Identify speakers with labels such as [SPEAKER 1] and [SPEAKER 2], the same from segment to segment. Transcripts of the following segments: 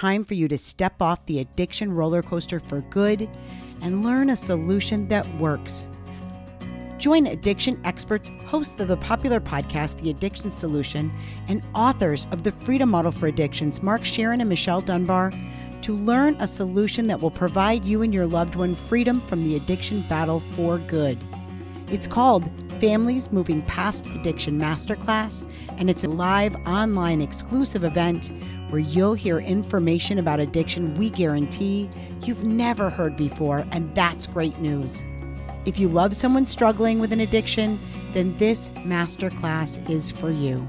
[SPEAKER 1] time for you to step off the addiction roller coaster for good and learn a solution that works. Join addiction experts, hosts of the popular podcast, The Addiction Solution, and authors of the Freedom Model for Addictions, Mark Scheeren and Michelle Dunbar, to learn a solution that will provide you and your loved one freedom from the addiction battle for good. It's called Families Moving Past Addiction Masterclass, and it's a live online exclusive event where you'll hear information about addiction we guarantee you've never heard before, and that's great news. If you love someone struggling with an addiction, then this masterclass is for you.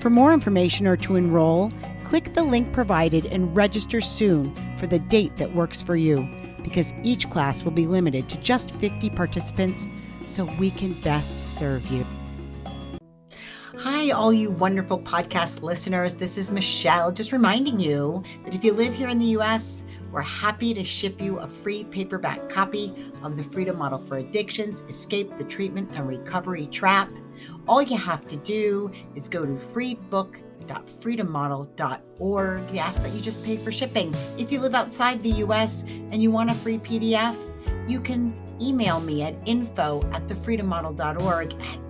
[SPEAKER 1] For more information or to enroll, click the link provided and register soon for the date that works for you because each class will be limited to just 50 participants so we can best serve you. Hi, all you wonderful podcast listeners. This is Michelle, just reminding you that if you live here in the US, we're happy to ship you a free paperback copy of The Freedom Model for Addictions Escape the Treatment and Recovery Trap. All you have to do is go to freebook.freedommodel.org. We ask that you just pay for shipping. If you live outside the US and you want a free PDF, you can email me at info at thefreedommodel.org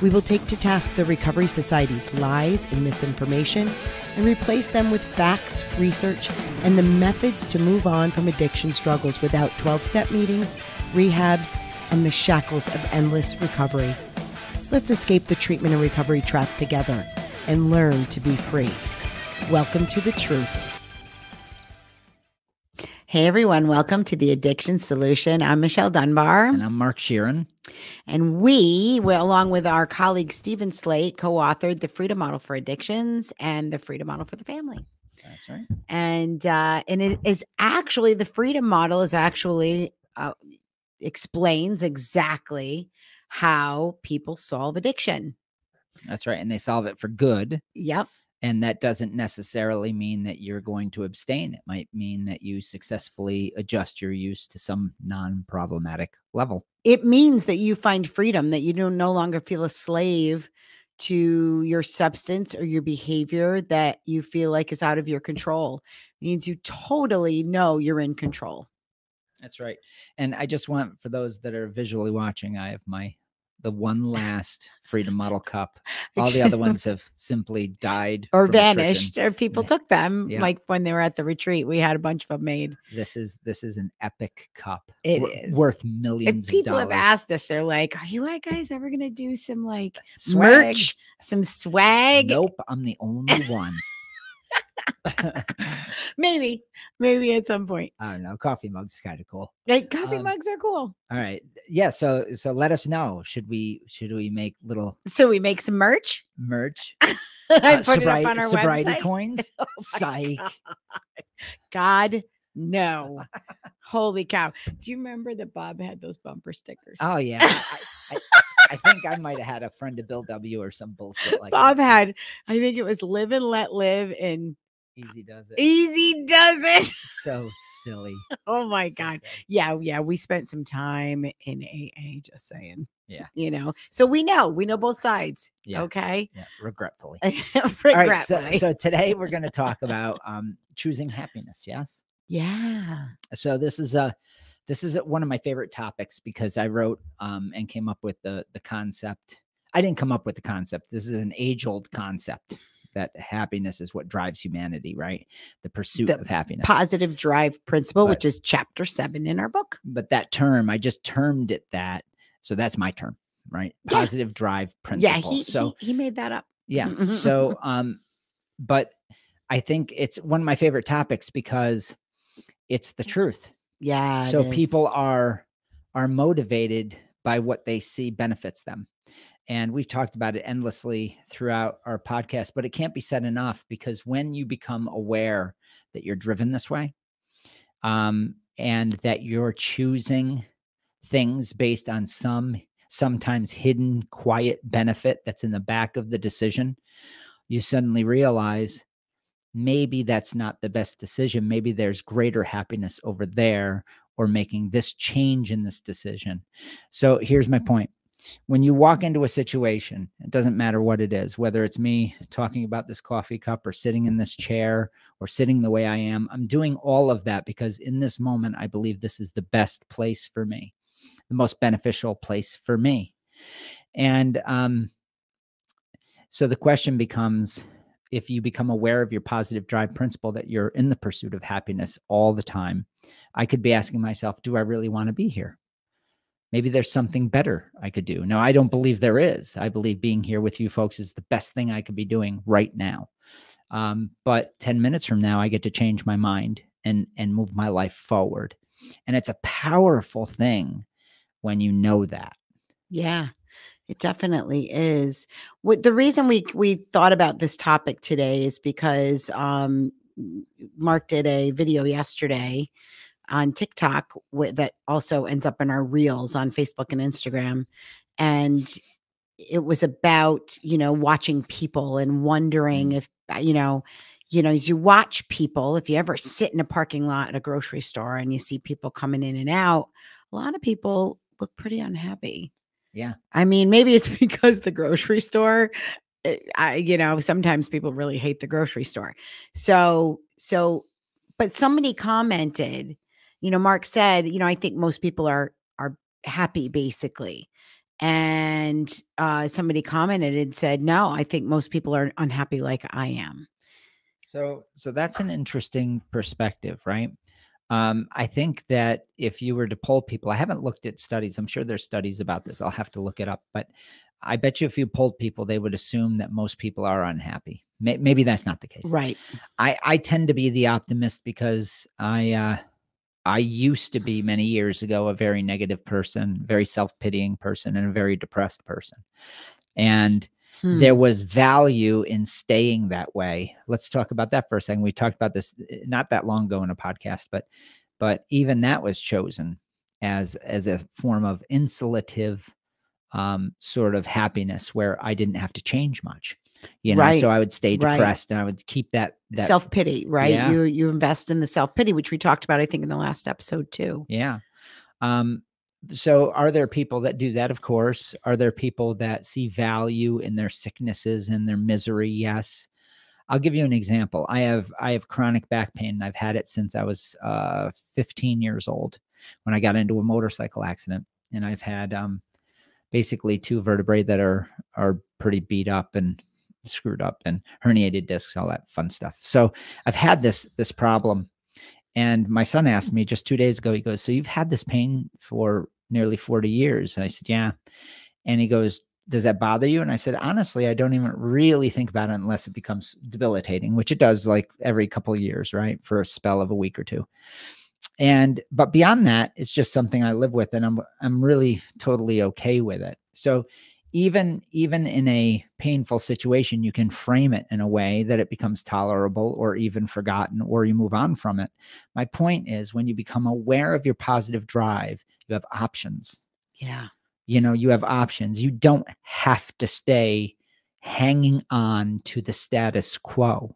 [SPEAKER 1] We will take to task the Recovery Society's lies and misinformation and replace them with facts, research, and the methods to move on from addiction struggles without 12 step meetings, rehabs, and the shackles of endless recovery. Let's escape the treatment and recovery trap together and learn to be free. Welcome to the truth. Hey everyone, welcome to the Addiction Solution. I'm Michelle Dunbar.
[SPEAKER 2] And I'm Mark Scheeren.
[SPEAKER 1] And we, well, along with our colleague Steven Slate, co authored The Freedom Model for Addictions and The Freedom Model for the Family.
[SPEAKER 2] That's right.
[SPEAKER 1] And uh, and it is actually the Freedom Model is actually uh, explains exactly how people solve addiction.
[SPEAKER 2] That's right. And they solve it for good.
[SPEAKER 1] Yep.
[SPEAKER 2] And that doesn't necessarily mean that you're going to abstain. It might mean that you successfully adjust your use to some non problematic level.
[SPEAKER 1] It means that you find freedom, that you don't no longer feel a slave to your substance or your behavior that you feel like is out of your control. It means you totally know you're in control.
[SPEAKER 2] That's right. And I just want for those that are visually watching, I have my the one last Freedom Model Cup. All the other ones have simply died
[SPEAKER 1] or vanished,
[SPEAKER 2] attrition.
[SPEAKER 1] or people yeah. took them. Yeah. Like when they were at the retreat, we had a bunch of them made.
[SPEAKER 2] This is this is an epic cup.
[SPEAKER 1] It w- is
[SPEAKER 2] worth millions.
[SPEAKER 1] If people
[SPEAKER 2] have
[SPEAKER 1] asked us, they're like, "Are you guys ever gonna do some like swag. merch, some swag?"
[SPEAKER 2] Nope, I'm the only one.
[SPEAKER 1] maybe, maybe at some point.
[SPEAKER 2] I don't know. Coffee mugs kind of cool.
[SPEAKER 1] Like coffee um, mugs are cool.
[SPEAKER 2] All right. Yeah. So so let us know. Should we should we make little
[SPEAKER 1] So we make some merch?
[SPEAKER 2] Merch.
[SPEAKER 1] uh, sobriety, on our
[SPEAKER 2] sobriety
[SPEAKER 1] website?
[SPEAKER 2] coins.
[SPEAKER 1] Oh
[SPEAKER 2] Psych.
[SPEAKER 1] God. God no. Holy cow. Do you remember that Bob had those bumper stickers?
[SPEAKER 2] Oh yeah. I, I, I think I might have had a friend of Bill W or some bullshit like
[SPEAKER 1] Bob
[SPEAKER 2] that.
[SPEAKER 1] had, I think it was live and let live and
[SPEAKER 2] Easy does it.
[SPEAKER 1] Easy does it.
[SPEAKER 2] so silly.
[SPEAKER 1] Oh my
[SPEAKER 2] So
[SPEAKER 1] God.
[SPEAKER 2] silly.
[SPEAKER 1] Yeah, yeah. We spent some time in AA, just saying.
[SPEAKER 2] Yeah.
[SPEAKER 1] You know, so we know, we know both sides.
[SPEAKER 2] Yeah.
[SPEAKER 1] Okay.
[SPEAKER 2] Yeah. Regretfully.
[SPEAKER 1] Regretfully.
[SPEAKER 2] All right. So, so today we're going to talk about um, choosing happiness. Yes.
[SPEAKER 1] yeah.
[SPEAKER 2] So this is a this is one of my favorite topics because I wrote um, and came up with the the concept. I didn't come up with the concept. This is an age old concept that happiness is what drives humanity, right? The pursuit
[SPEAKER 1] The
[SPEAKER 2] of happiness.
[SPEAKER 1] Positive drive principle,
[SPEAKER 2] But-
[SPEAKER 1] which is chapter seven in our book.
[SPEAKER 2] but that term, I just termed it that. So that's my term, right?
[SPEAKER 1] Yeah.
[SPEAKER 2] Positive drive principle.
[SPEAKER 1] Yeah, he,
[SPEAKER 2] so
[SPEAKER 1] he he made that up.
[SPEAKER 2] yeah. Mm-hmm, mm-hmm, so mm-hmm. um, but I think it's one of my favorite topics because it's the truth.
[SPEAKER 1] Yeah.
[SPEAKER 2] so people are are motivated by what they see benefits them and we've talked about it endlessly throughout our podcast but it can't be said enough because when you become aware that you're driven this way um and that you're choosing things based on some sometimes hidden quiet benefit that's in the back of the decision, you suddenly realize maybe that's not the best decision. Maybe there's greater happiness over there or making this change in this decision. So here's my point. When you walk into a situation, it doesn't matter what it is, whether it's me talking about this coffee cup or sitting in this chair or sitting the way I am, I'm doing all of that because in this moment, I believe this is the best place for me the most beneficial place for me. And um, so the question becomes if you become aware of your positive drive principle that you're in the pursuit of happiness all the time, I could be asking myself, do I really want to be here? Maybe there's something better I could do. Now, I don't believe there is. I believe being here with you folks is the best thing I could be doing right now. Um, but 10 minutes from now, I get to change my mind and and move my life forward. And it's a powerful thing when you know that.
[SPEAKER 1] Yeah. It definitely is. What the reason we we thought about this topic today is because um, Mark did a video yesterday on TikTok that also ends up in our reels on Facebook and Instagram, and it was about you know watching people and wondering mm. if uh, you know you know as you watch people if you ever sit in a parking lot at a grocery store and you see people coming in and out a lot of people look pretty unhappy.
[SPEAKER 2] Yeah.
[SPEAKER 1] I mean, maybe it's because the grocery store, eh, I, you know, sometimes people really hate the grocery store. So, so, but somebody commented, you know, Mark said, you know, I think most people are, are happy basically. And uh, somebody commented and said, no, I think most people are unhappy like I am.
[SPEAKER 2] So, so that's an interesting perspective, right? Um, I think that if you were to poll people, I haven't looked at studies. I'm sure there's studies about this. I'll have to look it up. But I bet you if you polled people, they would assume that most people are unhappy. Maybe that's not the case.
[SPEAKER 1] Right.
[SPEAKER 2] I, I tend to be the optimist because I uh, I used to be many years ago a very negative person, very self pitying person, and a very depressed person. And Hmm. There was value in staying that way. Let's talk about that for a second. We talked about this eh, not that long ago in a podcast, but but even that was chosen as as a form of insulative um, sort of happiness where I didn't have to change much. You know, right. so I would stay depressed right. and I would keep that, that
[SPEAKER 1] self pity, right? Yeah. You you invest in the self pity, which we talked about, I think, in the last episode too.
[SPEAKER 2] Yeah. Um, so are there people that do that of course are there people that see value in their sicknesses and their misery yes i'll give you an example i have i have chronic back pain and i've had it since i was uh, 15 years old when i got into a motorcycle accident and i've had um, basically two vertebrae that are are pretty beat up and screwed up and herniated discs all that fun stuff so i've had this this problem and my son asked me just two days ago, he goes, So you've had this pain for nearly 40 years? And I said, Yeah. And he goes, Does that bother you? And I said, Honestly, I don't even really think about it unless it becomes debilitating, which it does like every couple of years, right? For a spell of a week or two. And but beyond that, it's just something I live with and I'm I'm really totally okay with it. So even even in a painful situation you can frame it in a way that it becomes tolerable or even forgotten or you move on from it. My point is when you become aware of your positive drive you have options.
[SPEAKER 1] Yeah.
[SPEAKER 2] You know you have options. You don't have to stay hanging on to the status quo.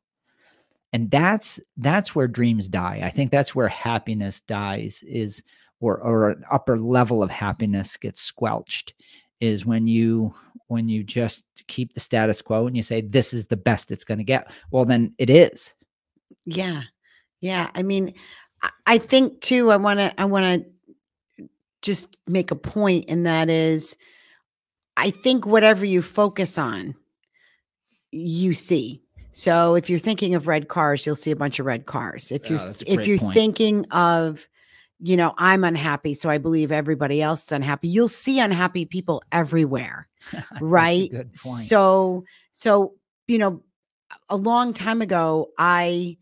[SPEAKER 2] And that's that's where dreams die. I think that's where happiness dies is or or an upper level of happiness gets squelched is when you when you just keep the status quo and you say this is the best it's going to get. Well then it is.
[SPEAKER 1] Yeah. Yeah i mean i think too i want to i want to just make a point and that is i think whatever you focus on you see. So if you're thinking of red cars you'll see a bunch of red cars. If you're oh, if you're point. thinking of you know, I'm unhappy, so I believe everybody else is unhappy. You'll see unhappy people everywhere, right? So, so, you know, a long time ago, I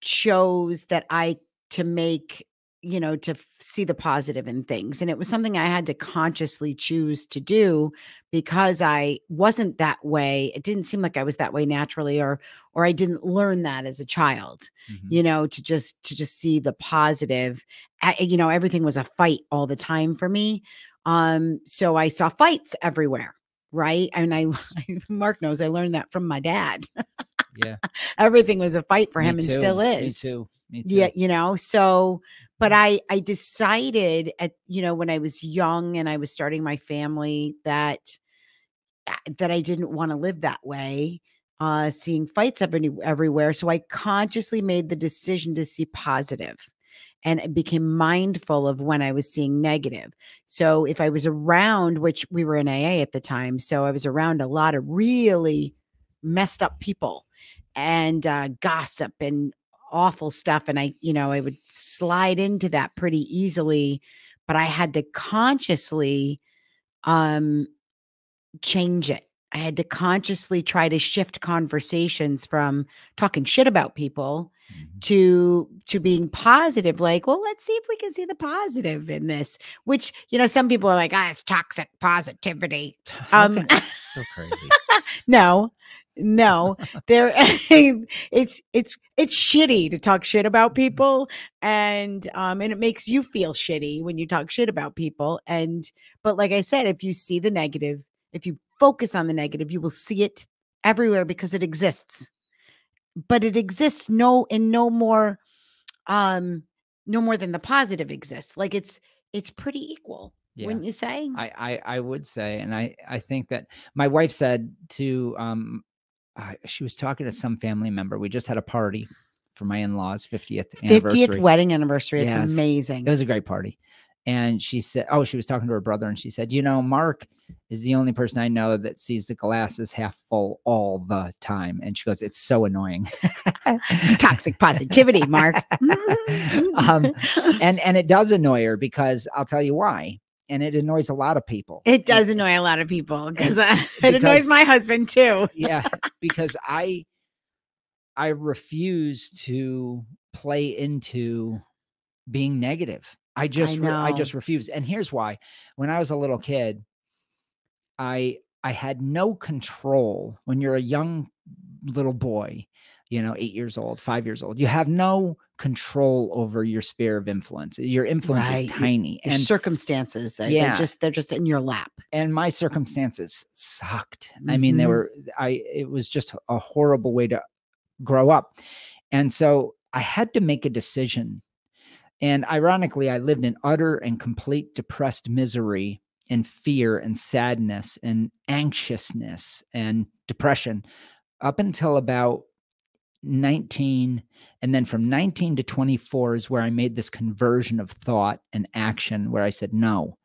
[SPEAKER 1] chose that I to make you know to see the positive in things and it was something i had to consciously choose to do because i wasn't that way it didn't seem like i was that way naturally or or i didn't learn that as a child
[SPEAKER 2] Mhm.
[SPEAKER 1] you know to just to just see the positive I- you know everything was a fight all the time for me um so i saw fights everywhere right and i mark knows i learned that from my dad
[SPEAKER 2] Yeah.
[SPEAKER 1] everything was a fight for
[SPEAKER 2] me
[SPEAKER 1] him and
[SPEAKER 2] too,
[SPEAKER 1] still
[SPEAKER 2] Me
[SPEAKER 1] is
[SPEAKER 2] too. Me too.
[SPEAKER 1] yeah you know so but i i decided at you know when i was young and i was starting my family that that i didn't want to live that way uh seeing fights every, everywhere so i consciously made the decision to see positive and became mindful of when i was seeing negative. So if i was around which we were in aa at the time so i was around a lot of really messed up people and uh, gossip and awful stuff and i you know i would slide into that pretty easily but i had to consciously um change it i had to consciously try to shift conversations from talking shit about people
[SPEAKER 2] Mhm.
[SPEAKER 1] to to being positive like well let's see if we can see the positive in this which you know some people are like ah it's toxic positivity Um,
[SPEAKER 2] so crazy.
[SPEAKER 1] no no there it's it's it's shitty to talk shit about people and um and it makes you feel shitty when you talk shit about people and but like i said if you see the negative if you focus on the negative you will see it everywhere because it exists but it exists no in no more um no more than the positive exists like it's it's pretty equal
[SPEAKER 2] Yeah.
[SPEAKER 1] wouldn't you say
[SPEAKER 2] I, I I would say, and I I think that my wife said to um, uh, she was talking to some family member. We just had a party for my in laws' fiftieth
[SPEAKER 1] 50th wedding anniversary it's
[SPEAKER 2] Yes.
[SPEAKER 1] amazing
[SPEAKER 2] It was a great party, and she said, "Oh, she was talking to her brother, and she said, you know, Mark is the only person I know that sees the glasses half full all the time." And she goes, "It's so annoying."
[SPEAKER 1] it's toxic positivity, Mark.
[SPEAKER 2] um, and and it does annoy her because I'll tell you why. And it annoys a lot of people.
[SPEAKER 1] it does
[SPEAKER 2] And-
[SPEAKER 1] annoy a lot of people because it annoys my husband too.
[SPEAKER 2] yeah because i i refuse to play into being negative i just re- I, just refuse and here's why when i was a little kid i i had no control when you're a young little boy you know 8 years old 5 years old you have no control over your sphere of influence your influence
[SPEAKER 1] Right.
[SPEAKER 2] is tiny
[SPEAKER 1] Your
[SPEAKER 2] and
[SPEAKER 1] circumstances, uh,
[SPEAKER 2] Yeah.
[SPEAKER 1] they're just they're just in your lap.
[SPEAKER 2] and my circumstances sucked. I mean, they
[SPEAKER 1] Mhm.
[SPEAKER 2] were I it was just a horrible way to grow up. And so I had to make a decision. And ironically, I lived in utter and complete depressed misery and fear and sadness and anxiousness and depression up until about 19 and then from 19 to 24 is where I made this conversion of thought and action where I said no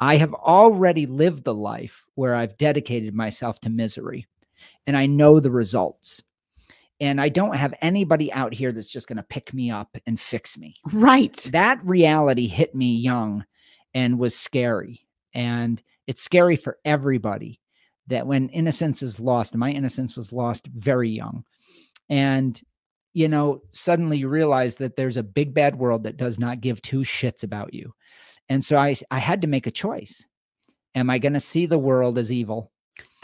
[SPEAKER 2] I have already lived the life where I've dedicated myself to misery and I know the results. And I don't have anybody out here that's just going to pick me up and fix me.
[SPEAKER 1] Right.
[SPEAKER 2] That reality hit me young and was scary. And it's scary for everybody that when innocence is lost, my innocence was lost very young. And, you know, suddenly you realize that there's a big bad world that does not give two shits about you. And so I, I had to make a choice. Am I going to see the world as evil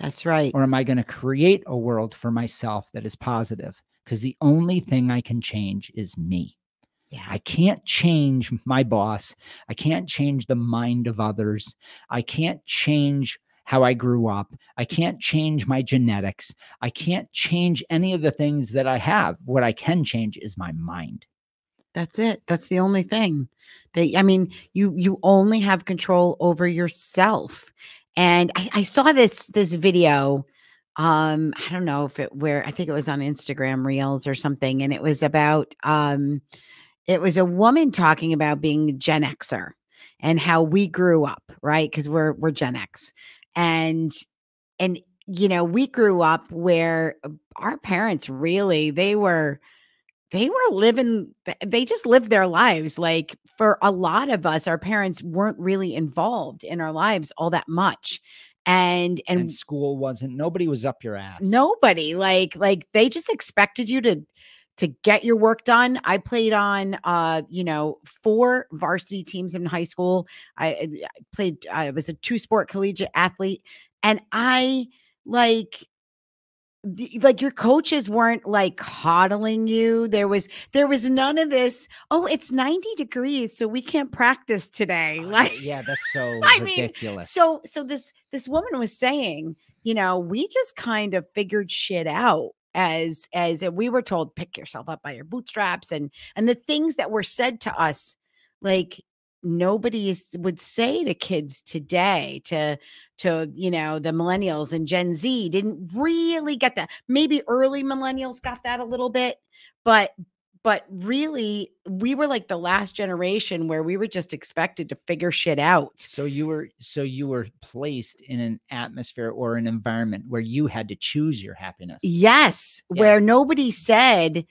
[SPEAKER 1] That's right.
[SPEAKER 2] or am I going to create a world for myself that is positive? Because the only thing I can change is me.
[SPEAKER 1] Yeah.
[SPEAKER 2] I can't change my boss. I can't change the mind of others. I can't change how I grew up. I can't change my genetics. I can't change any of the things that I have. What I can change is my mind.
[SPEAKER 1] That's it. That's the only thing. I mean, you you only have control over yourself. And I, I saw this this video. Um, I don't know if it where I think it was on Instagram Reels or something, and it was about um it was a woman talking about being Gen Xer and how we grew up, right? Because we're we're Gen X. And and you know, we grew up where uh, our parents really they were they were living they just lived their lives like for a lot of us our parents weren't really involved in our lives all that much and and,
[SPEAKER 2] And, school wasn't, nobody was up your ass.
[SPEAKER 1] nobody like like they just expected you to to get your work done. I played on, uh, you know, four varsity teams in high school. I, I played. I was a two sport collegiate athlete, and I like like your coaches weren't like coddling you. There was there was none of this oh it's 90 degrees so we can't practice today. Like
[SPEAKER 2] yeah that's so
[SPEAKER 1] I
[SPEAKER 2] ridiculous.
[SPEAKER 1] mean, so so this this woman was saying you know we just kind of figured shit out as as we were told pick yourself up by your bootstraps and and the things that were said to us like nobody would say to kids today to to you know the millennials and gen z didn't really get that maybe early millennials got that a little bit but but really we were like the last generation where we were just expected to figure shit out
[SPEAKER 2] so you were so you were placed in an atmosphere or an environment where you had to choose your happiness
[SPEAKER 1] yes yeah. where nobody said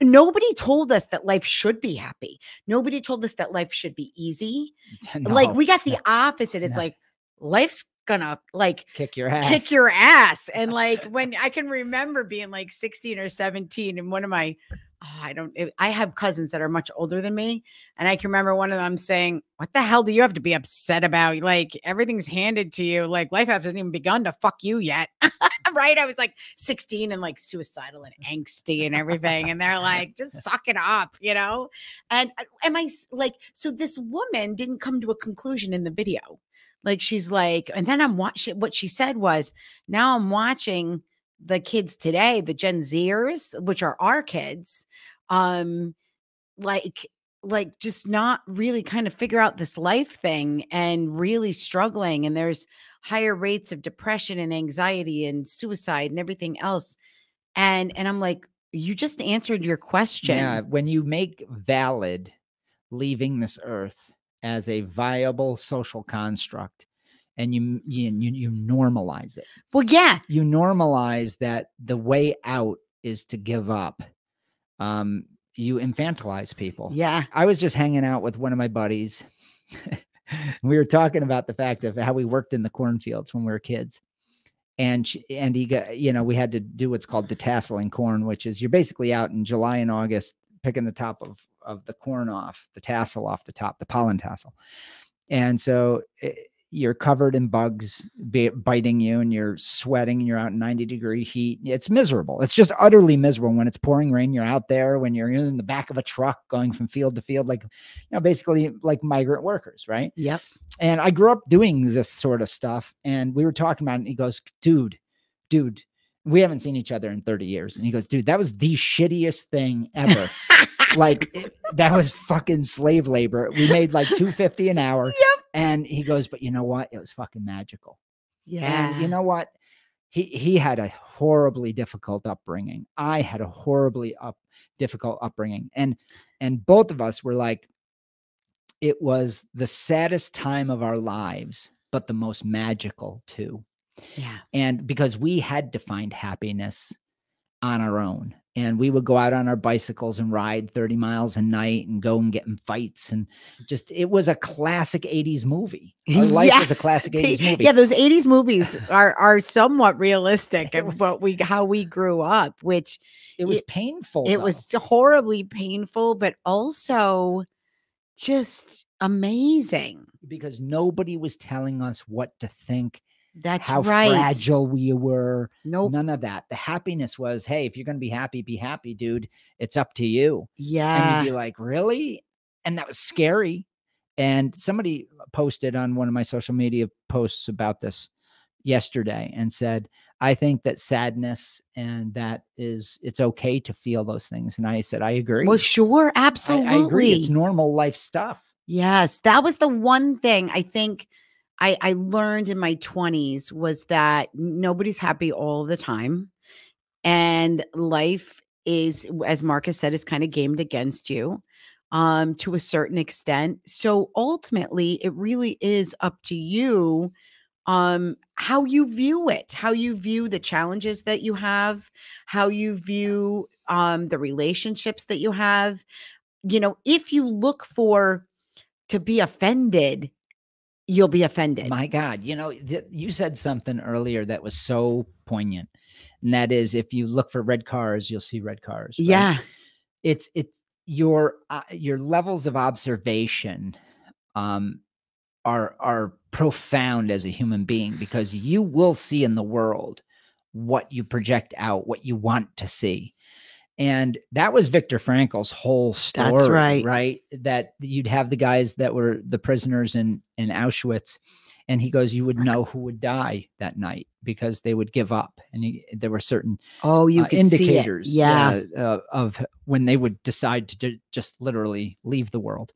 [SPEAKER 1] nobody told us that life should be happy. Nobody told us that life should be easy. No, like we got the opposite. It's no. like life's gonna like
[SPEAKER 2] kick your ass.
[SPEAKER 1] Kick your ass. And like when I can remember being like 16 or 17 and one of my oh, I don't I have cousins that are much older than me and I can remember one of them saying, "What the hell do you have to be upset about? Like everything's handed to you. Like life hasn't even begun to fuck you yet." right? I was like 16 and like suicidal and angsty and everything. And they're like, just suck it up, you know? And uh, am I like, so this woman didn't come to a conclusion in the video. Like she's like, and then I'm watching what she said was, now I'm watching the kids today, the Gen Zers, which are our kids, um, like like just not really kind of figure out this life thing and really struggling and there's higher rates of depression and anxiety and suicide and everything else. And and i'm like you just answered your question.
[SPEAKER 2] yeah when you make valid leaving this earth as a viable social construct and you you you normalize it
[SPEAKER 1] well yeah
[SPEAKER 2] you normalize that the way out is to give up um you infantilize people.
[SPEAKER 1] Yeah.
[SPEAKER 2] I was just hanging out with one of my buddies. we were talking about the fact of how we worked in the cornfields when we were kids. And she, and he got, you know, we had to do what's called detasseling corn, which is you're basically out in July and August picking the top of of the corn off, the tassel off the top, the pollen tassel. And so it, eh, you're covered in bugs biting you and you're sweating and you're out in 90 degree heat. It's miserable. It's just utterly miserable when it's pouring rain. You're out there when you're in the back of a truck going from field to field, like, you know, basically like migrant workers, right?
[SPEAKER 1] Yep.
[SPEAKER 2] And I grew up doing this sort of stuff. And we were talking about it. And he goes, dude, dude, we haven't seen each other in 30 years. And he goes, dude, that was the shittiest thing ever. like it, that was fucking slave labor. We made like 250 an hour.
[SPEAKER 1] Yep.
[SPEAKER 2] And he goes, but you know what? It was fucking magical.
[SPEAKER 1] Yeah.
[SPEAKER 2] And you know what? He he had a horribly difficult upbringing. I had a horribly up difficult upbringing. And and both of us were like, it was the saddest time of our lives, but the most magical too.
[SPEAKER 1] Yeah.
[SPEAKER 2] And because we had to find happiness on our own and we would go out on our bicycles and ride 30 miles a night and go and get in fights and just it was a classic 80s movie our life yeah. was a classic 80s movie
[SPEAKER 1] yeah those 80s movies are are somewhat realistic of what we how we grew up which
[SPEAKER 2] it was it, painful
[SPEAKER 1] it though. was horribly painful but also just amazing
[SPEAKER 2] because nobody was telling us what to think
[SPEAKER 1] that's
[SPEAKER 2] how
[SPEAKER 1] right.
[SPEAKER 2] fragile we were.
[SPEAKER 1] No, nope.
[SPEAKER 2] none of that. The happiness was, hey, if you're going to be happy, be happy, dude. It's up to you.
[SPEAKER 1] Yeah.
[SPEAKER 2] And you'd be like, really? And that was scary. And somebody posted on one of my social media posts about this yesterday and said, I think that sadness and that is it's okay to feel those things. And I said, I agree.
[SPEAKER 1] Well, sure, absolutely. I,
[SPEAKER 2] I agree. It's normal life stuff.
[SPEAKER 1] Yes, that was the one thing I think I, I learned in my 20s was that nobody's happy all the time. And life is, as Marcus said, is kind of gamed against you um, to a certain extent. So ultimately, it really is up to you um how you view it how you view the challenges that you have how you view um the relationships that you have you know if you look for to be offended you'll be offended.
[SPEAKER 2] My God, you know, th- you said something earlier that was so poignant, and that is if you look for red cars, you'll see red cars.
[SPEAKER 1] Right? Yeah.
[SPEAKER 2] it's it's your uh, your levels of observation um are are profound as a human being because you will see in the world what you project out what you want to see and that was Viktor Frankl's whole story.
[SPEAKER 1] That's right.
[SPEAKER 2] Right. That you'd have the guys that were the prisoners in, in Auschwitz. And he goes, you would know who would die that night because they would give up. And he, there were certain
[SPEAKER 1] oh, you
[SPEAKER 2] uh, indicators
[SPEAKER 1] Yeah.
[SPEAKER 2] uh, of when they would decide to ju- just literally leave the world.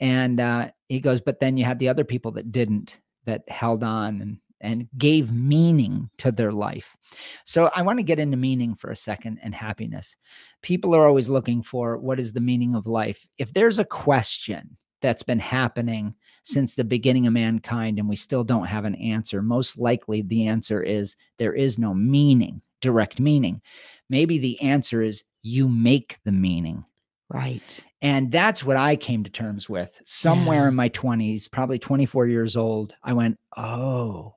[SPEAKER 2] And uh, he goes, but then you have the other people that didn't, that held on and and gave meaning to their life. So I want to get into meaning for a second and happiness. People are always looking for what is the meaning of life. If there's a question that's been happening since the beginning of mankind and we still don't have an answer, most likely the answer is there is no meaning, direct meaning. Maybe the answer is you make the meaning.
[SPEAKER 1] Right.
[SPEAKER 2] And that's what I came to terms with somewhere
[SPEAKER 1] Yeah.
[SPEAKER 2] in my 20s, probably 24 years old. I went, oh,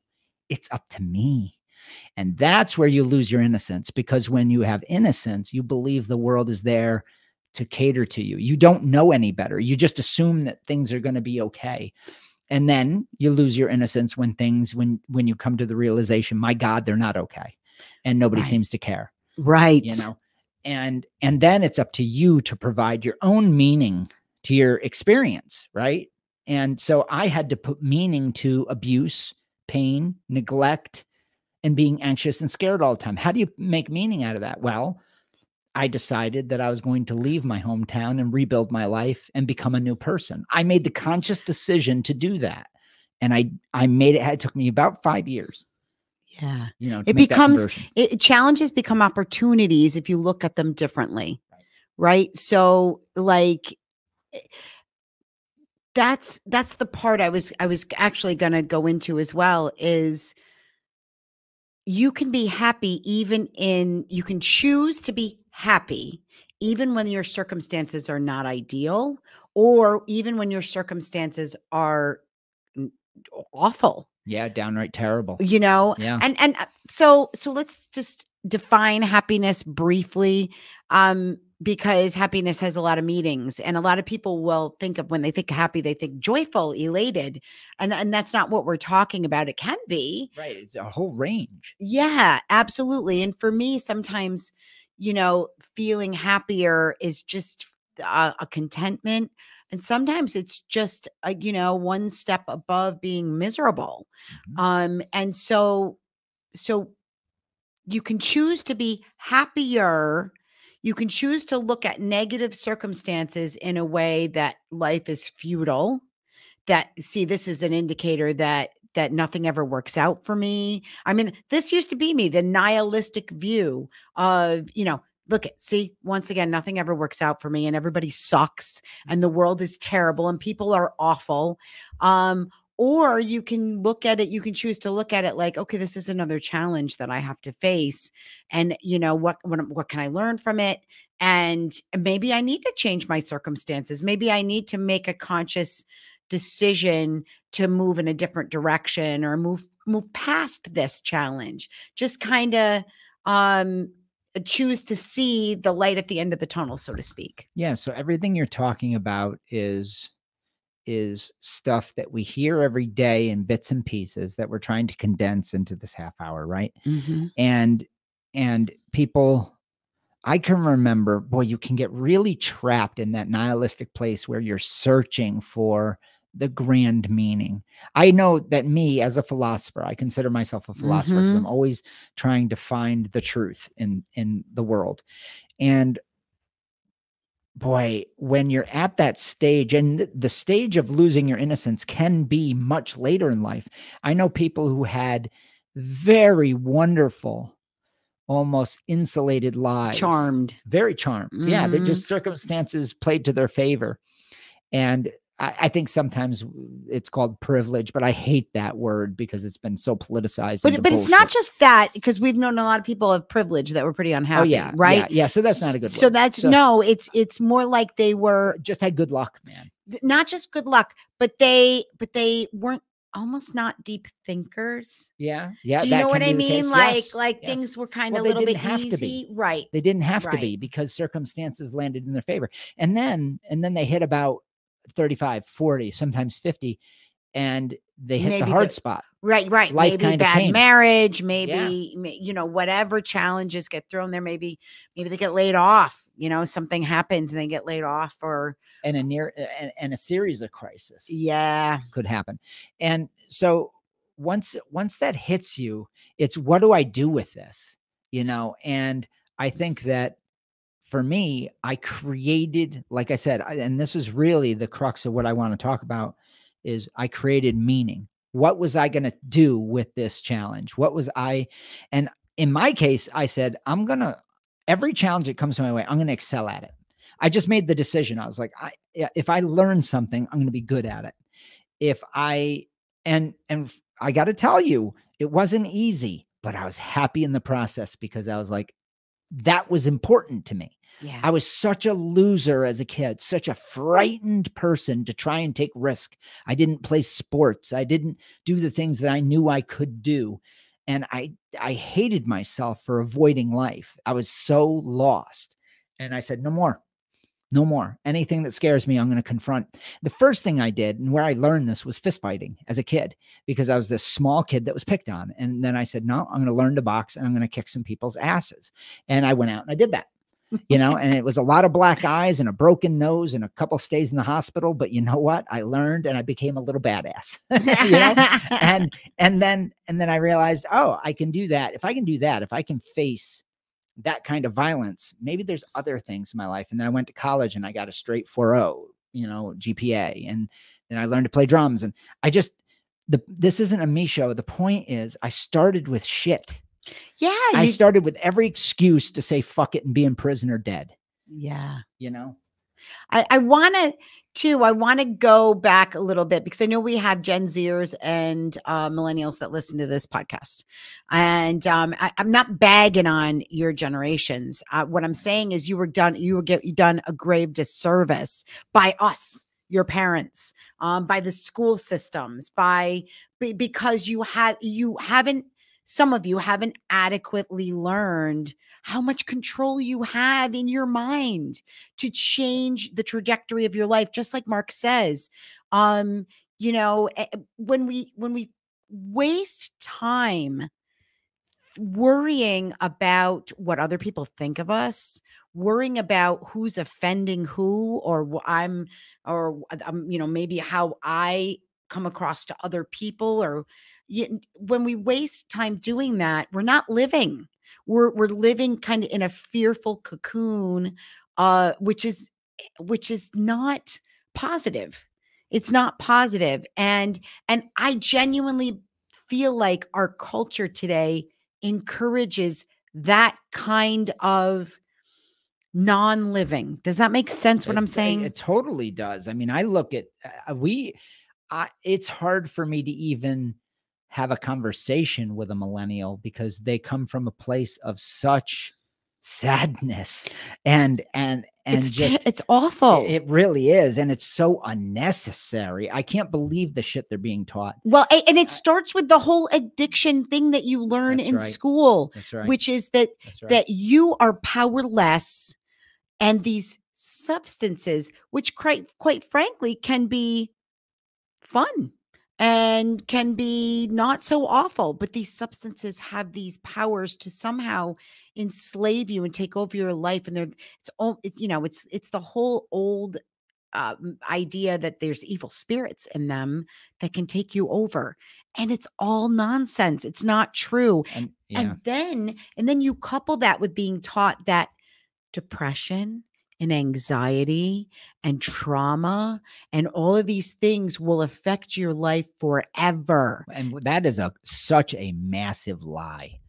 [SPEAKER 2] it's up to me. And that's where you lose your innocence because when you have innocence, you believe the world is there to cater to you. You don't know any better. You just assume that things are going to be okay. And then you lose your innocence when things when when you come to the realization, my god, they're not okay. And nobody
[SPEAKER 1] Right.
[SPEAKER 2] seems to care
[SPEAKER 1] Right.
[SPEAKER 2] you know and and then it's up to you to provide your own meaning to your experience right and so i had to put meaning to abuse pain neglect and being anxious and scared all the time how do you make meaning out of that well i decided that i was going to leave my hometown and rebuild my life and become a new person i made the conscious decision to do that and i i made it it took me about 5 years
[SPEAKER 1] Yeah.
[SPEAKER 2] you know
[SPEAKER 1] It becomes- It, challenges become opportunities if you look at them differently.
[SPEAKER 2] Right.
[SPEAKER 1] Right. So like that's that's the part I was I was actually going to go into as well is you can be happy even in you can choose to be happy even when your circumstances are not ideal or even when your circumstances are awful.
[SPEAKER 2] Yeah downright terrible.
[SPEAKER 1] You know?
[SPEAKER 2] Yeah.
[SPEAKER 1] And and uh, so so let's just define happiness briefly. Um because happiness has a lot of meanings and a lot of people will think of when they think happy they think joyful elated and and that's not what we're talking about it can be
[SPEAKER 2] Right. It's a whole range.
[SPEAKER 1] yeah absolutely and for me sometimes you know feeling happier is just a, a contentment and sometimes it's just a, you know one step above being miserable
[SPEAKER 2] Mhm.
[SPEAKER 1] um and so so you can choose to be happier you can choose to look at negative circumstances in a way that life is futile that see this is an indicator that that nothing ever works out for me. I mean this used to be me the nihilistic view of you know look at see once again nothing ever works out for me and everybody sucks and the world is terrible and people are awful. Um or you can look at it you can choose to look at it like okay this is another challenge that i have to face and you know what what, what can i learn from it? And maybe i need to change my circumstances. Maybe i need to make a conscious decision to move in a different direction or move move past this challenge. Just kind of um choose to see the light at the end of the tunnel so to speak.
[SPEAKER 2] Yeah. So everything you're talking about is is stuff that we hear every day in bits and pieces that we're trying to condense into this half hour, right? Mm-hmm. And and people I can remember, boy, you can get really trapped in that nihilistic place where you're searching for the grand meaning. I know that me as a philosopher, I consider myself a philosopher because mm-hmm. I'm always trying to find the truth in in the world. And boy, when you're at that stage and the stage of losing your innocence can be much later in life. I know people who had very wonderful almost insulated lives
[SPEAKER 1] charmed
[SPEAKER 2] very charmed. Yeah, they
[SPEAKER 1] Mhm.
[SPEAKER 2] just circumstances played to their favor. And I, I think sometimes it's called privilege, but I hate that word because it's been so politicized.
[SPEAKER 1] but but it's not just that because we've known a lot of people of privilege that were pretty oh, unhappy
[SPEAKER 2] Oh yeah,
[SPEAKER 1] right
[SPEAKER 2] Yeah, yeah. So that's not a good.
[SPEAKER 1] so
[SPEAKER 2] word.
[SPEAKER 1] that's
[SPEAKER 2] So
[SPEAKER 1] no it's it's more like they were
[SPEAKER 2] just had good luck, man.
[SPEAKER 1] not just good luck but they but they weren't almost not deep thinkers.
[SPEAKER 2] Yeah. Yeah.
[SPEAKER 1] Do you know what I mean? Like
[SPEAKER 2] Yes,
[SPEAKER 1] like
[SPEAKER 2] yes.
[SPEAKER 1] things were kind of
[SPEAKER 2] they
[SPEAKER 1] a little bit
[SPEAKER 2] have to be.
[SPEAKER 1] easy. Right.
[SPEAKER 2] They didn't have to be because circumstances landed in their favor. And then and then they hit about 35, 40, sometimes 50 and they hit
[SPEAKER 1] Maybe
[SPEAKER 2] the
[SPEAKER 1] the-
[SPEAKER 2] hard spot.
[SPEAKER 1] Right, right.
[SPEAKER 2] Life
[SPEAKER 1] maybe bad
[SPEAKER 2] came.
[SPEAKER 1] marriage, maybe ma- you know whatever challenges get thrown there. Maybe maybe they get laid off. You know, something happens and they get laid off, or
[SPEAKER 2] And a near and, and a series of crises.
[SPEAKER 1] yeah,
[SPEAKER 2] could happen. And so once once that hits you, it's what do I do with this? You know, and I think that for me, I created, like I said, I- and this is really the crux of what I want to talk about is I created meaning. What was I going to do with this challenge? What was I and in my case, I said, I'm going to every challenge that comes my way, I'm going to excel at it. I just made the decision. I was like, I if I learn something, I'm going to be good at it. If I and and I got to tell you, it wasn't easy, but I was happy in the process because I was like, that was important to me.
[SPEAKER 1] Yeah.
[SPEAKER 2] I was such a loser as a kid, such a frightened person to try and take risk. I didn't play sports. I didn't do the things that I knew I could do. And I I hated myself for avoiding life. I was so lost. And I said, no more. No more. Anything that scares me, I'm going to confront. The first thing I did, and where I learned this, was fist fighting as a kid because I was this small kid that was picked on. And then I said, no, I'm going to learn to box and I'm going to kick some people's asses. And I went out and I did that you know, and it was a lot of black eyes and a broken nose and a couple stays in the hospital. But you know what? I learned and I became a little badass. you know, and and then and then I realized, oh, I can do that. If I can do that, if I can face that kind of violence, maybe there's other things in my life. And then I went to college and I got a straight 4.0, you know, GPA, and then I learned to play drums. And I just the this isn't a me show. The point is, I started with shit.
[SPEAKER 1] Yeah,
[SPEAKER 2] I
[SPEAKER 1] you-
[SPEAKER 2] started with every excuse to say fuck it and be in prison or dead.
[SPEAKER 1] yeah.
[SPEAKER 2] You know,
[SPEAKER 1] I, I want to too. I want to go back a little bit because I know we have Gen Zers and uh, millennials that listen to this podcast, and um, I, I'm not bagging on your generations. Uh, what I'm saying is, you were done. You were get you done a grave disservice by us, your parents, um, by the school systems, by be- because you have you haven't. Some of you haven't adequately learned how much control you have in your mind to change the trajectory of your life just like mark says um you know eh, eh, when we when we waste time worrying about what other people think of us worrying about who's offending who or i'm or um, you know maybe how i come across to other people or when we waste time doing that we're not living we're we're living kind of in a fearful cocoon uh which is which is not positive it's not positive and and i genuinely feel like our culture today encourages that kind of non-living does that make sense what
[SPEAKER 2] It-
[SPEAKER 1] i'm saying
[SPEAKER 2] It, totally does. I mean, I look at uh, we. I, it's hard for me to even have a conversation with a millennial because they come from a place of such sadness and and and
[SPEAKER 1] it's
[SPEAKER 2] just
[SPEAKER 1] it's awful.
[SPEAKER 2] it, it really is and it's so unnecessary. I can't believe the shit they're being taught.
[SPEAKER 1] Well and it starts with the whole addiction thing that you learn
[SPEAKER 2] That's
[SPEAKER 1] in
[SPEAKER 2] right.
[SPEAKER 1] school
[SPEAKER 2] that's right.
[SPEAKER 1] which is that
[SPEAKER 2] right.
[SPEAKER 1] that you are powerless and these substances which quite quite frankly can be fun and can be not so awful but these substances have these powers to somehow enslave you and take over your life and they're it's all it's, you know it's it's the whole old um, idea that there's evil spirits in them that can take you over and it's all nonsense it's not true.
[SPEAKER 2] And yeah.
[SPEAKER 1] and then and then you couple that with being taught that depression and anxiety and trauma and all of these things will affect your life forever.
[SPEAKER 2] and that is a such a massive lie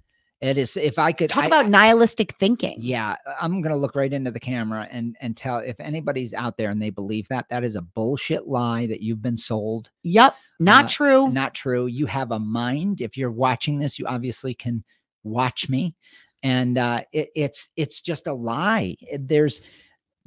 [SPEAKER 2] it is if i could
[SPEAKER 1] Talk
[SPEAKER 2] I-
[SPEAKER 1] about nihilistic thinking.
[SPEAKER 2] Yeah, I'm gonna look right into the camera and and tell if anybody's out there and they believe that that is a bullshit lie that you've been sold.
[SPEAKER 1] Yep, not
[SPEAKER 2] Uh,
[SPEAKER 1] true.
[SPEAKER 2] Not true. You have a mind. If you're watching this, you obviously can watch me, and uh, it, it's it's just a lie. There's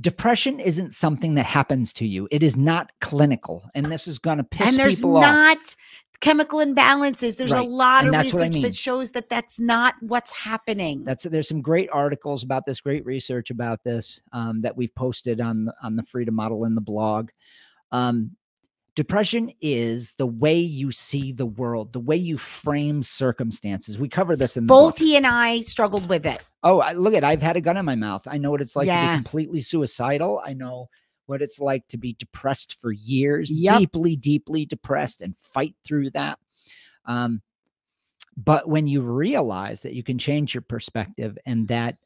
[SPEAKER 2] depression isn't something that happens to you. It is not clinical, and this is going to piss people off.
[SPEAKER 1] and there's
[SPEAKER 2] people off.
[SPEAKER 1] not chemical imbalances. There's a lot
[SPEAKER 2] And
[SPEAKER 1] of
[SPEAKER 2] what I
[SPEAKER 1] research
[SPEAKER 2] mean.
[SPEAKER 1] that shows that that's not what's happening.
[SPEAKER 2] That's there's some great articles about this, great research about this um, that we've posted on on the Freedom Model in the blog. Um, depression is the way you see the world, the way you frame circumstances. We cover this in the
[SPEAKER 1] Both he and I struggled with it.
[SPEAKER 2] Oh, I, look at I've had a gun in my mouth. I know what it's like to be completely suicidal. I know what it's like to be depressed for years,
[SPEAKER 1] Yep.
[SPEAKER 2] deeply, deeply depressed, and fight through that. Um, but when you realize that you can change your perspective and that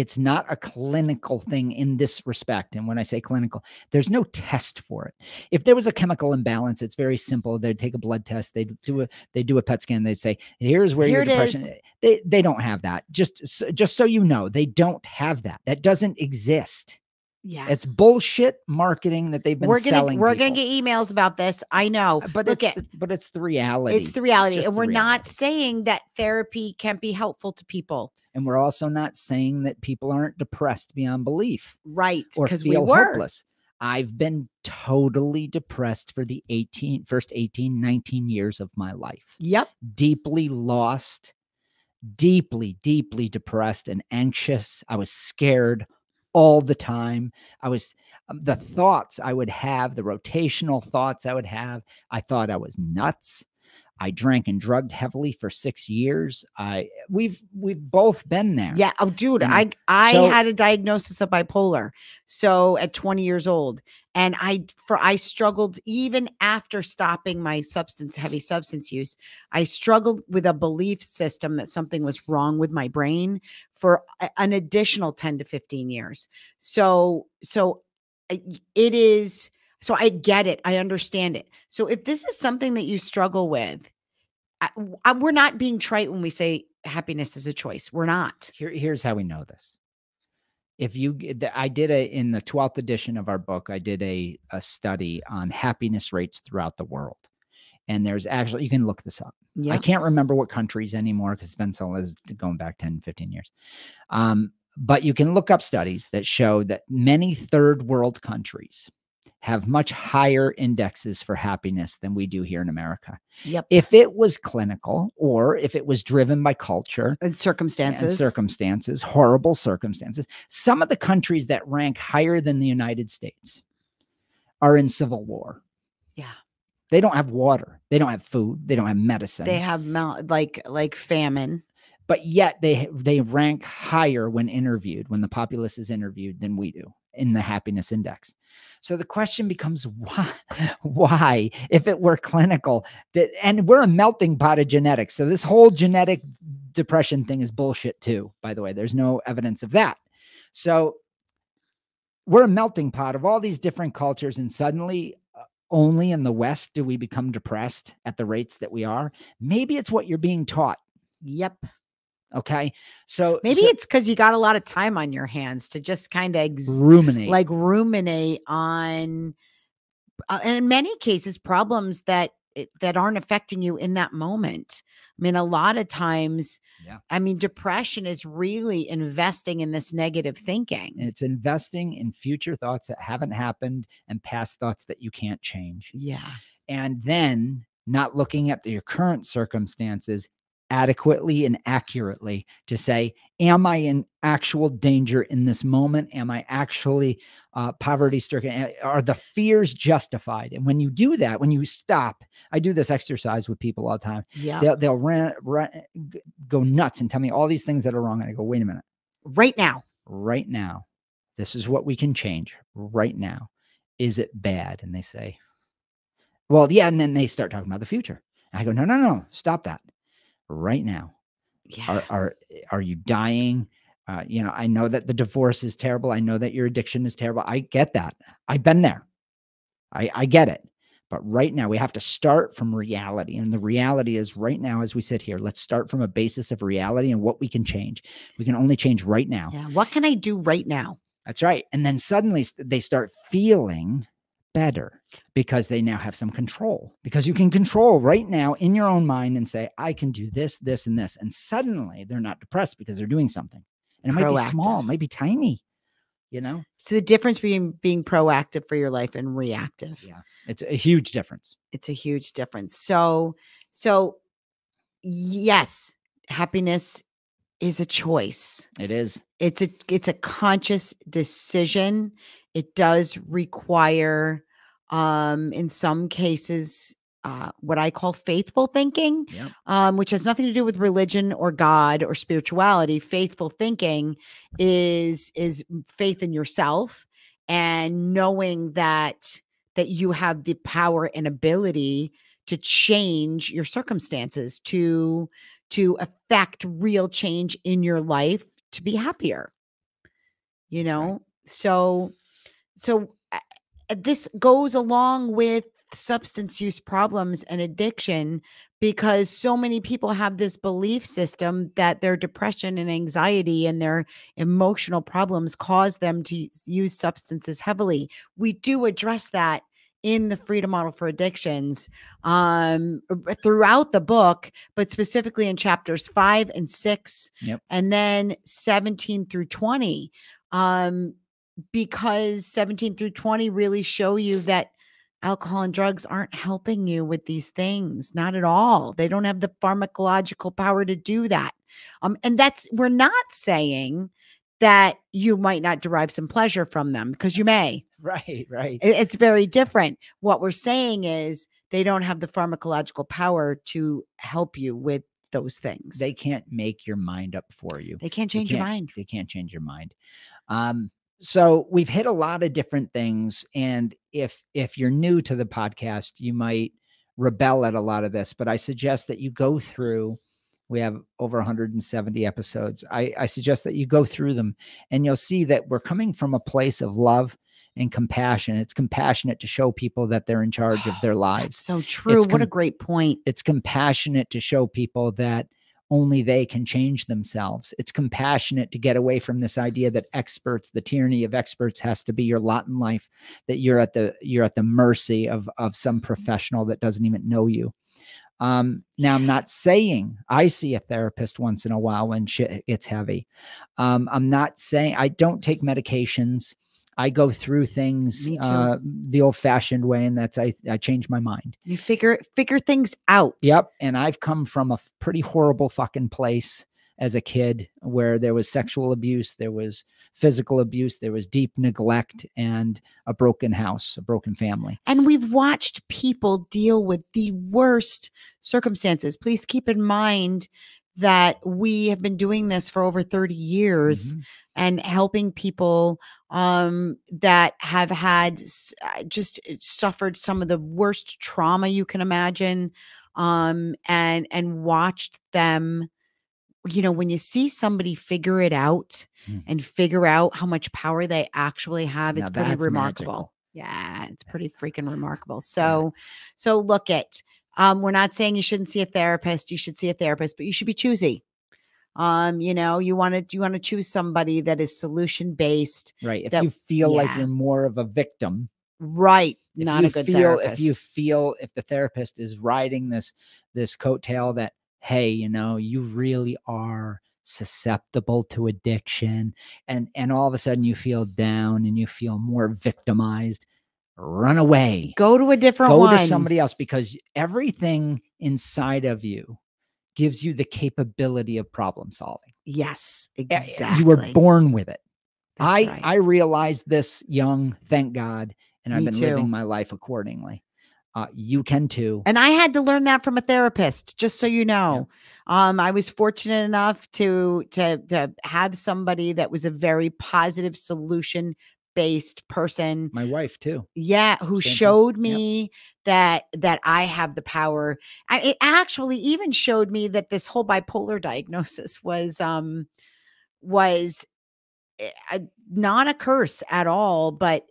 [SPEAKER 2] it's not a clinical thing in this respect. And when I say clinical, there's no test for it. If there was a chemical imbalance, it's very simple. They'd take a blood test, they do a they do a PET scan, they'd say, here's where
[SPEAKER 1] Here
[SPEAKER 2] your depression.
[SPEAKER 1] is.
[SPEAKER 2] They they don't have that. Just just so you know, they don't have that. That doesn't exist.
[SPEAKER 1] Yeah.
[SPEAKER 2] It's bullshit marketing that they've been
[SPEAKER 1] We're gonna
[SPEAKER 2] selling.
[SPEAKER 1] we're gonna get emails about this. I know.
[SPEAKER 2] Uh, but
[SPEAKER 1] Look
[SPEAKER 2] it's
[SPEAKER 1] at
[SPEAKER 2] the, but it's the reality.
[SPEAKER 1] it's the reality.
[SPEAKER 2] just
[SPEAKER 1] and we're not saying that therapy can't be helpful to people.
[SPEAKER 2] and we're also not saying that people aren't depressed beyond belief.
[SPEAKER 1] Right.
[SPEAKER 2] or
[SPEAKER 1] Because we
[SPEAKER 2] feel hopeless. I've been totally depressed for the 18 first 18 19 years of my life.
[SPEAKER 1] Yep.
[SPEAKER 2] Deeply lost, deeply deeply depressed and anxious. I was scared all the time. I was um, the thoughts I would have, the rotational thoughts I would have, I thought I was nuts. I drank and drugged heavily for 6 years. I we've we've both been there.
[SPEAKER 1] Yeah. Oh, dude,
[SPEAKER 2] And
[SPEAKER 1] I I
[SPEAKER 2] so-
[SPEAKER 1] had a diagnosis of bipolar. So at 20 years old, and I for I struggled even after stopping my substance heavy substance use. I struggled with a belief system that something was wrong with my brain for an additional 10 to 15 years. So so uh, it is so I get it. I understand it. So if this is something that you struggle with, uh, I, I- uh, we're not being trite when we say happiness is a choice. We're not.
[SPEAKER 2] Here, here's how we know this. If you, I did a in the twelfth edition of our book, I did a a study on happiness rates throughout the world, and there's actually you can look this up.
[SPEAKER 1] Yeah.
[SPEAKER 2] I can't remember what countries anymore because it's been so it's going back 10, 15 years. Um, but you can look up studies that show that many third world countries have much higher indexes for happiness than we do here in America.
[SPEAKER 1] Yep.
[SPEAKER 2] If it was clinical or if it was driven by culture,
[SPEAKER 1] And circumstances.
[SPEAKER 2] and circumstances, horrible circumstances. Some of the countries that rank higher than the United States are in civil war.
[SPEAKER 1] Yeah.
[SPEAKER 2] They don't have water. They don't have food. They don't have medicine.
[SPEAKER 1] they have like like famine.
[SPEAKER 2] but yet they they rank higher when interviewed, when the populace is interviewed than we do in the happiness index. So the question becomes why why if it were clinical and we're a melting pot of genetics. So this whole genetic depression thing is bullshit too, by the way. There's no evidence of that. So we're a melting pot of all these different cultures and suddenly uh, only in the west do we become depressed at the rates that we are. Maybe it's what you're being taught
[SPEAKER 1] Yep.
[SPEAKER 2] Okay. So
[SPEAKER 1] Maybe
[SPEAKER 2] so
[SPEAKER 1] it's because you got a lot of time on your hands to just kind of ex-
[SPEAKER 2] ruminate.
[SPEAKER 1] like ruminate on, uh, and in many cases, problems that that aren't affecting you in that moment. I mean, a lot of times,
[SPEAKER 2] Yeah.
[SPEAKER 1] I mean, depression is really investing in this negative thinking.
[SPEAKER 2] and it's investing in future thoughts that haven't happened and past thoughts that you can't change.
[SPEAKER 1] yeah.
[SPEAKER 2] And then not looking at your current circumstances adequately and accurately to say, Am I in actual danger in this moment? Am I actually uh, poverty stricken? Are the fears justified? And when you do that, when you stop, I do this exercise with people all the time.
[SPEAKER 1] Yeah.
[SPEAKER 2] They'll, they'll ran, ran, go nuts and tell me all these things that are wrong. And I go, Wait a minute.
[SPEAKER 1] right now.
[SPEAKER 2] right now, this is what we can change right now. Is it bad? And they say, well, yeah. And then they start talking about the future. And I go, no, no, no, stop that right now.
[SPEAKER 1] Yeah.
[SPEAKER 2] Are, are, are you dying? Uh, you know, I know that the divorce is terrible. I know that your addiction is terrible. I get that. I've been there. I, I get it. But right now, we have to start from reality. And the reality is right now, as we sit here, let's start from a basis of reality and what we can change. We can only change right now.
[SPEAKER 1] yeah. What can I do right now?
[SPEAKER 2] That's right. And then suddenly they start feeling better because they now have some control. Because you can control right now in your own mind and say, I can do this, this, and this. And suddenly they're not depressed because they're doing something. And it might be small, might be tiny. you know?
[SPEAKER 1] So the difference between being proactive for your life and reactive.
[SPEAKER 2] Yeah. It's a huge difference.
[SPEAKER 1] It's a huge difference. So, so yes, happiness is a choice.
[SPEAKER 2] It is.
[SPEAKER 1] It's a it's a conscious decision. It does require um in some cases uh, what I call faithful thinking,
[SPEAKER 2] Yeah.
[SPEAKER 1] um, which has nothing to do with religion or God or spirituality. Faithful thinking is is faith in yourself and knowing that that you have the power and ability to change your circumstances to to affect real change in your life to be happier you
[SPEAKER 2] That's right.
[SPEAKER 1] know so so uh, uh, this goes along with substance use problems and addiction because so many people have this belief system that their depression and anxiety and their emotional problems cause them to use- use substances heavily. We do address that in the freedom model for addictions um throughout the book but specifically in chapters 5 and 6
[SPEAKER 2] Yep.
[SPEAKER 1] and then 17 through 20 um because 17 through 20 really show you that alcohol and drugs aren't helping you with these things not at all they don't have the pharmacological power to do that um and that's we're not saying that you might not derive some pleasure from them because you may
[SPEAKER 2] Right. Right.
[SPEAKER 1] It's very different what we're saying is they don't have the pharmacological power to help you with those things
[SPEAKER 2] They can't make your mind up for you.
[SPEAKER 1] they can't change your
[SPEAKER 2] can't-
[SPEAKER 1] mind
[SPEAKER 2] They can't change your mind. Um, so we've hit a lot of different things, and if if you're new to the podcast, you might rebel at a lot of this. But I suggest that you go through. We have over 170 episodes. I, I suggest that you go through them, and you'll see that we're coming from a place of love and compassion. It's compassionate to show people that they're in charge of their
[SPEAKER 1] That's
[SPEAKER 2] lives
[SPEAKER 1] so true what a great point
[SPEAKER 2] it's compassionate to show people that only they can change themselves. It's compassionate to get away from this idea that experts, the tyranny of experts has to be your lot in life, that you're at the you're at the mercy of of some professional that doesn't even know you. Um, now I'm not saying I see a therapist once in a while when shit gets heavy. Um, I'm not saying I don't take medications. I go through things uh, the old-fashioned way, and that's I I change my mind.
[SPEAKER 1] You figure figure things out.
[SPEAKER 2] Yep. And I've come from a pretty horrible fucking place as a kid where there was sexual abuse, there was physical abuse, there was deep neglect, and a broken house, a broken family.
[SPEAKER 1] And we've watched people deal with the worst circumstances. Please keep in mind that we have been doing this for over 30 years
[SPEAKER 2] Mhm.
[SPEAKER 1] and helping people um that have had uh, just uh, suffered some of the worst trauma you can imagine um and and watched them you know when you see somebody figure it out
[SPEAKER 2] Mm.
[SPEAKER 1] and figure out how much power they actually have it's pretty remarkable
[SPEAKER 2] magical.
[SPEAKER 1] yeah it's pretty freaking remarkable so so look at um we're not saying you shouldn't see a therapist you should see a therapist but you should be choosy um you know you want to you want to choose somebody that is solution based
[SPEAKER 2] Right. If
[SPEAKER 1] That-
[SPEAKER 2] you feel like you're more of a victim,
[SPEAKER 1] right
[SPEAKER 2] if
[SPEAKER 1] not
[SPEAKER 2] you
[SPEAKER 1] a good
[SPEAKER 2] feel
[SPEAKER 1] therapist
[SPEAKER 2] if you feel if the therapist is riding this this coattail that hey you know you really are susceptible to addiction and and all of a sudden you feel down and you feel more victimized run away.
[SPEAKER 1] Go to a different
[SPEAKER 2] go
[SPEAKER 1] one.
[SPEAKER 2] to somebody else because everything inside of you gives you the capability of problem solving
[SPEAKER 1] yes exactly
[SPEAKER 2] you were born with it
[SPEAKER 1] That's
[SPEAKER 2] I
[SPEAKER 1] right.
[SPEAKER 2] I realized this young, thank God, and I've been
[SPEAKER 1] too.
[SPEAKER 2] living my life accordingly. Uh, you can too.
[SPEAKER 1] And I had to learn that from a therapist, just so you know. Um, I was fortunate enough to to to have somebody that was a very positive solution based person.
[SPEAKER 2] My wife too.
[SPEAKER 1] Yeah, who
[SPEAKER 2] Same thing.
[SPEAKER 1] showed
[SPEAKER 2] Yep.
[SPEAKER 1] me that that I have the power. I, it actually even showed me that this whole bipolar diagnosis was um was eh, a, not a curse at all, but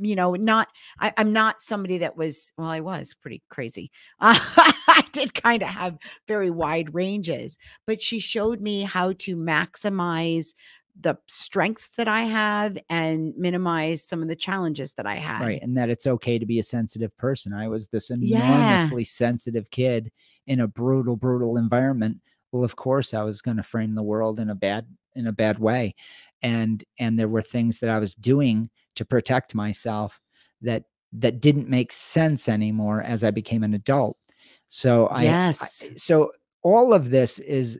[SPEAKER 1] you know, not I, I'm not somebody that was well, I was pretty crazy. Uh, I did kind of have very wide ranges, but she showed me how to maximize the strengths that I have and minimize some of the challenges that I had.
[SPEAKER 2] Right. And that it's okay to be a sensitive person. I was this
[SPEAKER 1] Yeah.
[SPEAKER 2] enormously sensitive kid in a brutal, brutal environment. well of course i was going to frame the world in a bad in a bad way and and there were things that i was doing to protect myself that that didn't make sense anymore as i became an adult so i,
[SPEAKER 1] yes.
[SPEAKER 2] I so all of this is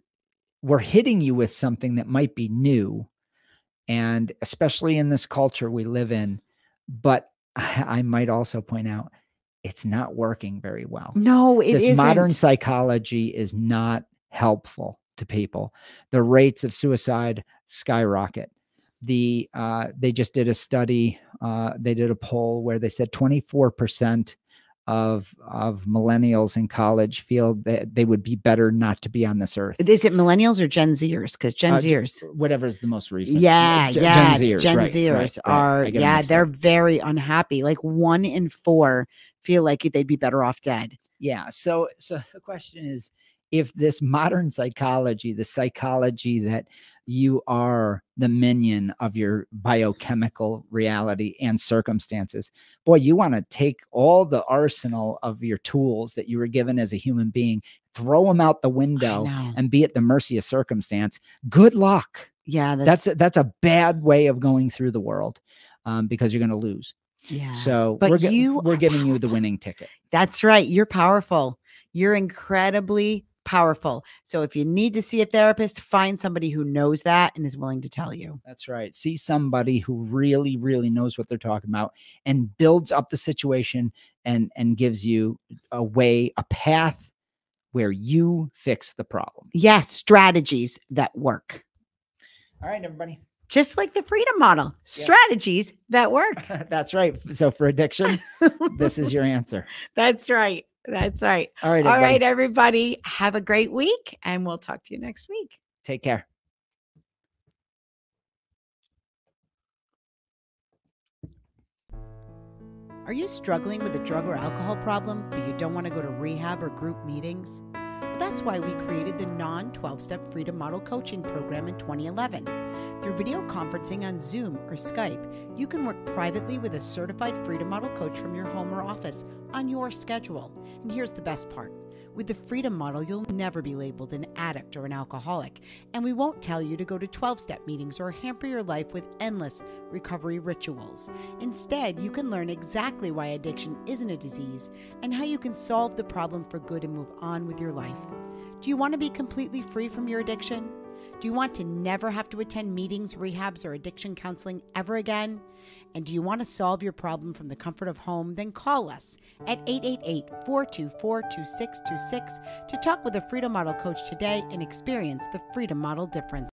[SPEAKER 2] we're hitting you with something that might be new and especially in this culture we live in but i might also point out it's not working very well.
[SPEAKER 1] No it
[SPEAKER 2] this
[SPEAKER 1] isn't.
[SPEAKER 2] modern psychology is not helpful to people. The rates of suicide skyrocket. The uh, they just did a study uh, they did a poll where they said 24% of of millennials in college feel that they would be better not to be on this earth.
[SPEAKER 1] Is it millennials or Gen Zers? Because Gen
[SPEAKER 2] Uh,
[SPEAKER 1] Zers,
[SPEAKER 2] Whatever is the most recent.
[SPEAKER 1] yeah,
[SPEAKER 2] Gen-
[SPEAKER 1] yeah,
[SPEAKER 2] Gen Zers,
[SPEAKER 1] Gen
[SPEAKER 2] right,
[SPEAKER 1] Zers
[SPEAKER 2] right, right.
[SPEAKER 1] are,
[SPEAKER 2] 'em
[SPEAKER 1] yeah, they're
[SPEAKER 2] up.
[SPEAKER 1] very unhappy. Like one in four feel like they'd be better off dead.
[SPEAKER 2] yeah. So so the question is if this modern psychology, the psychology that you are the minion of your biochemical reality and circumstances, boy, you want to take all the arsenal of your tools that you were given as a human being, throw them out the window and be at the mercy of circumstance. Good luck.
[SPEAKER 1] Yeah,
[SPEAKER 2] That's
[SPEAKER 1] that's,
[SPEAKER 2] that's a bad way of going through the world um, because you're going to lose.
[SPEAKER 1] yeah.
[SPEAKER 2] So
[SPEAKER 1] But
[SPEAKER 2] we're,
[SPEAKER 1] you
[SPEAKER 2] we're giving you the winning ticket.
[SPEAKER 1] That's right. You're powerful. You're incredibly powerful. So if you need to see a therapist, find somebody who knows that and is willing to tell you.
[SPEAKER 2] That's right. See somebody who really, really knows what they're talking about and builds up the situation and and gives you a way, a path where you fix the problem.
[SPEAKER 1] Yes, strategies that work.
[SPEAKER 2] All right, everybody.
[SPEAKER 1] Just like the freedom model, strategies that work.
[SPEAKER 2] That's right. So for addiction, this is your answer.
[SPEAKER 1] That's right. That's right.
[SPEAKER 2] All right,
[SPEAKER 1] All
[SPEAKER 2] everybody.
[SPEAKER 1] right, everybody. Have a great week, and we'll talk to you next week.
[SPEAKER 2] Take care.
[SPEAKER 1] Are you struggling with a drug or alcohol problem, but you don't want to go to rehab or group meetings? That's why we created the non 12 step Freedom Model Coaching Program in 2011. Through video conferencing on Zoom or Skype, you can work privately with a certified Freedom Model coach from your home or office on your schedule. And here's the best part with the Freedom Model, you'll never be labeled an addict or an alcoholic, and we won't tell you to go to 12 step meetings or hamper your life with endless recovery rituals. Instead, you can learn exactly why addiction isn't a disease and how you can solve the problem for good and move on with your life. Do you want to be completely free from your addiction? Do you want to never have to attend meetings, rehabs, or addiction counseling ever again? And do you want to solve your problem from the comfort of home? Then call us at 888 424 2626 to talk with a Freedom Model coach today and experience the Freedom Model difference.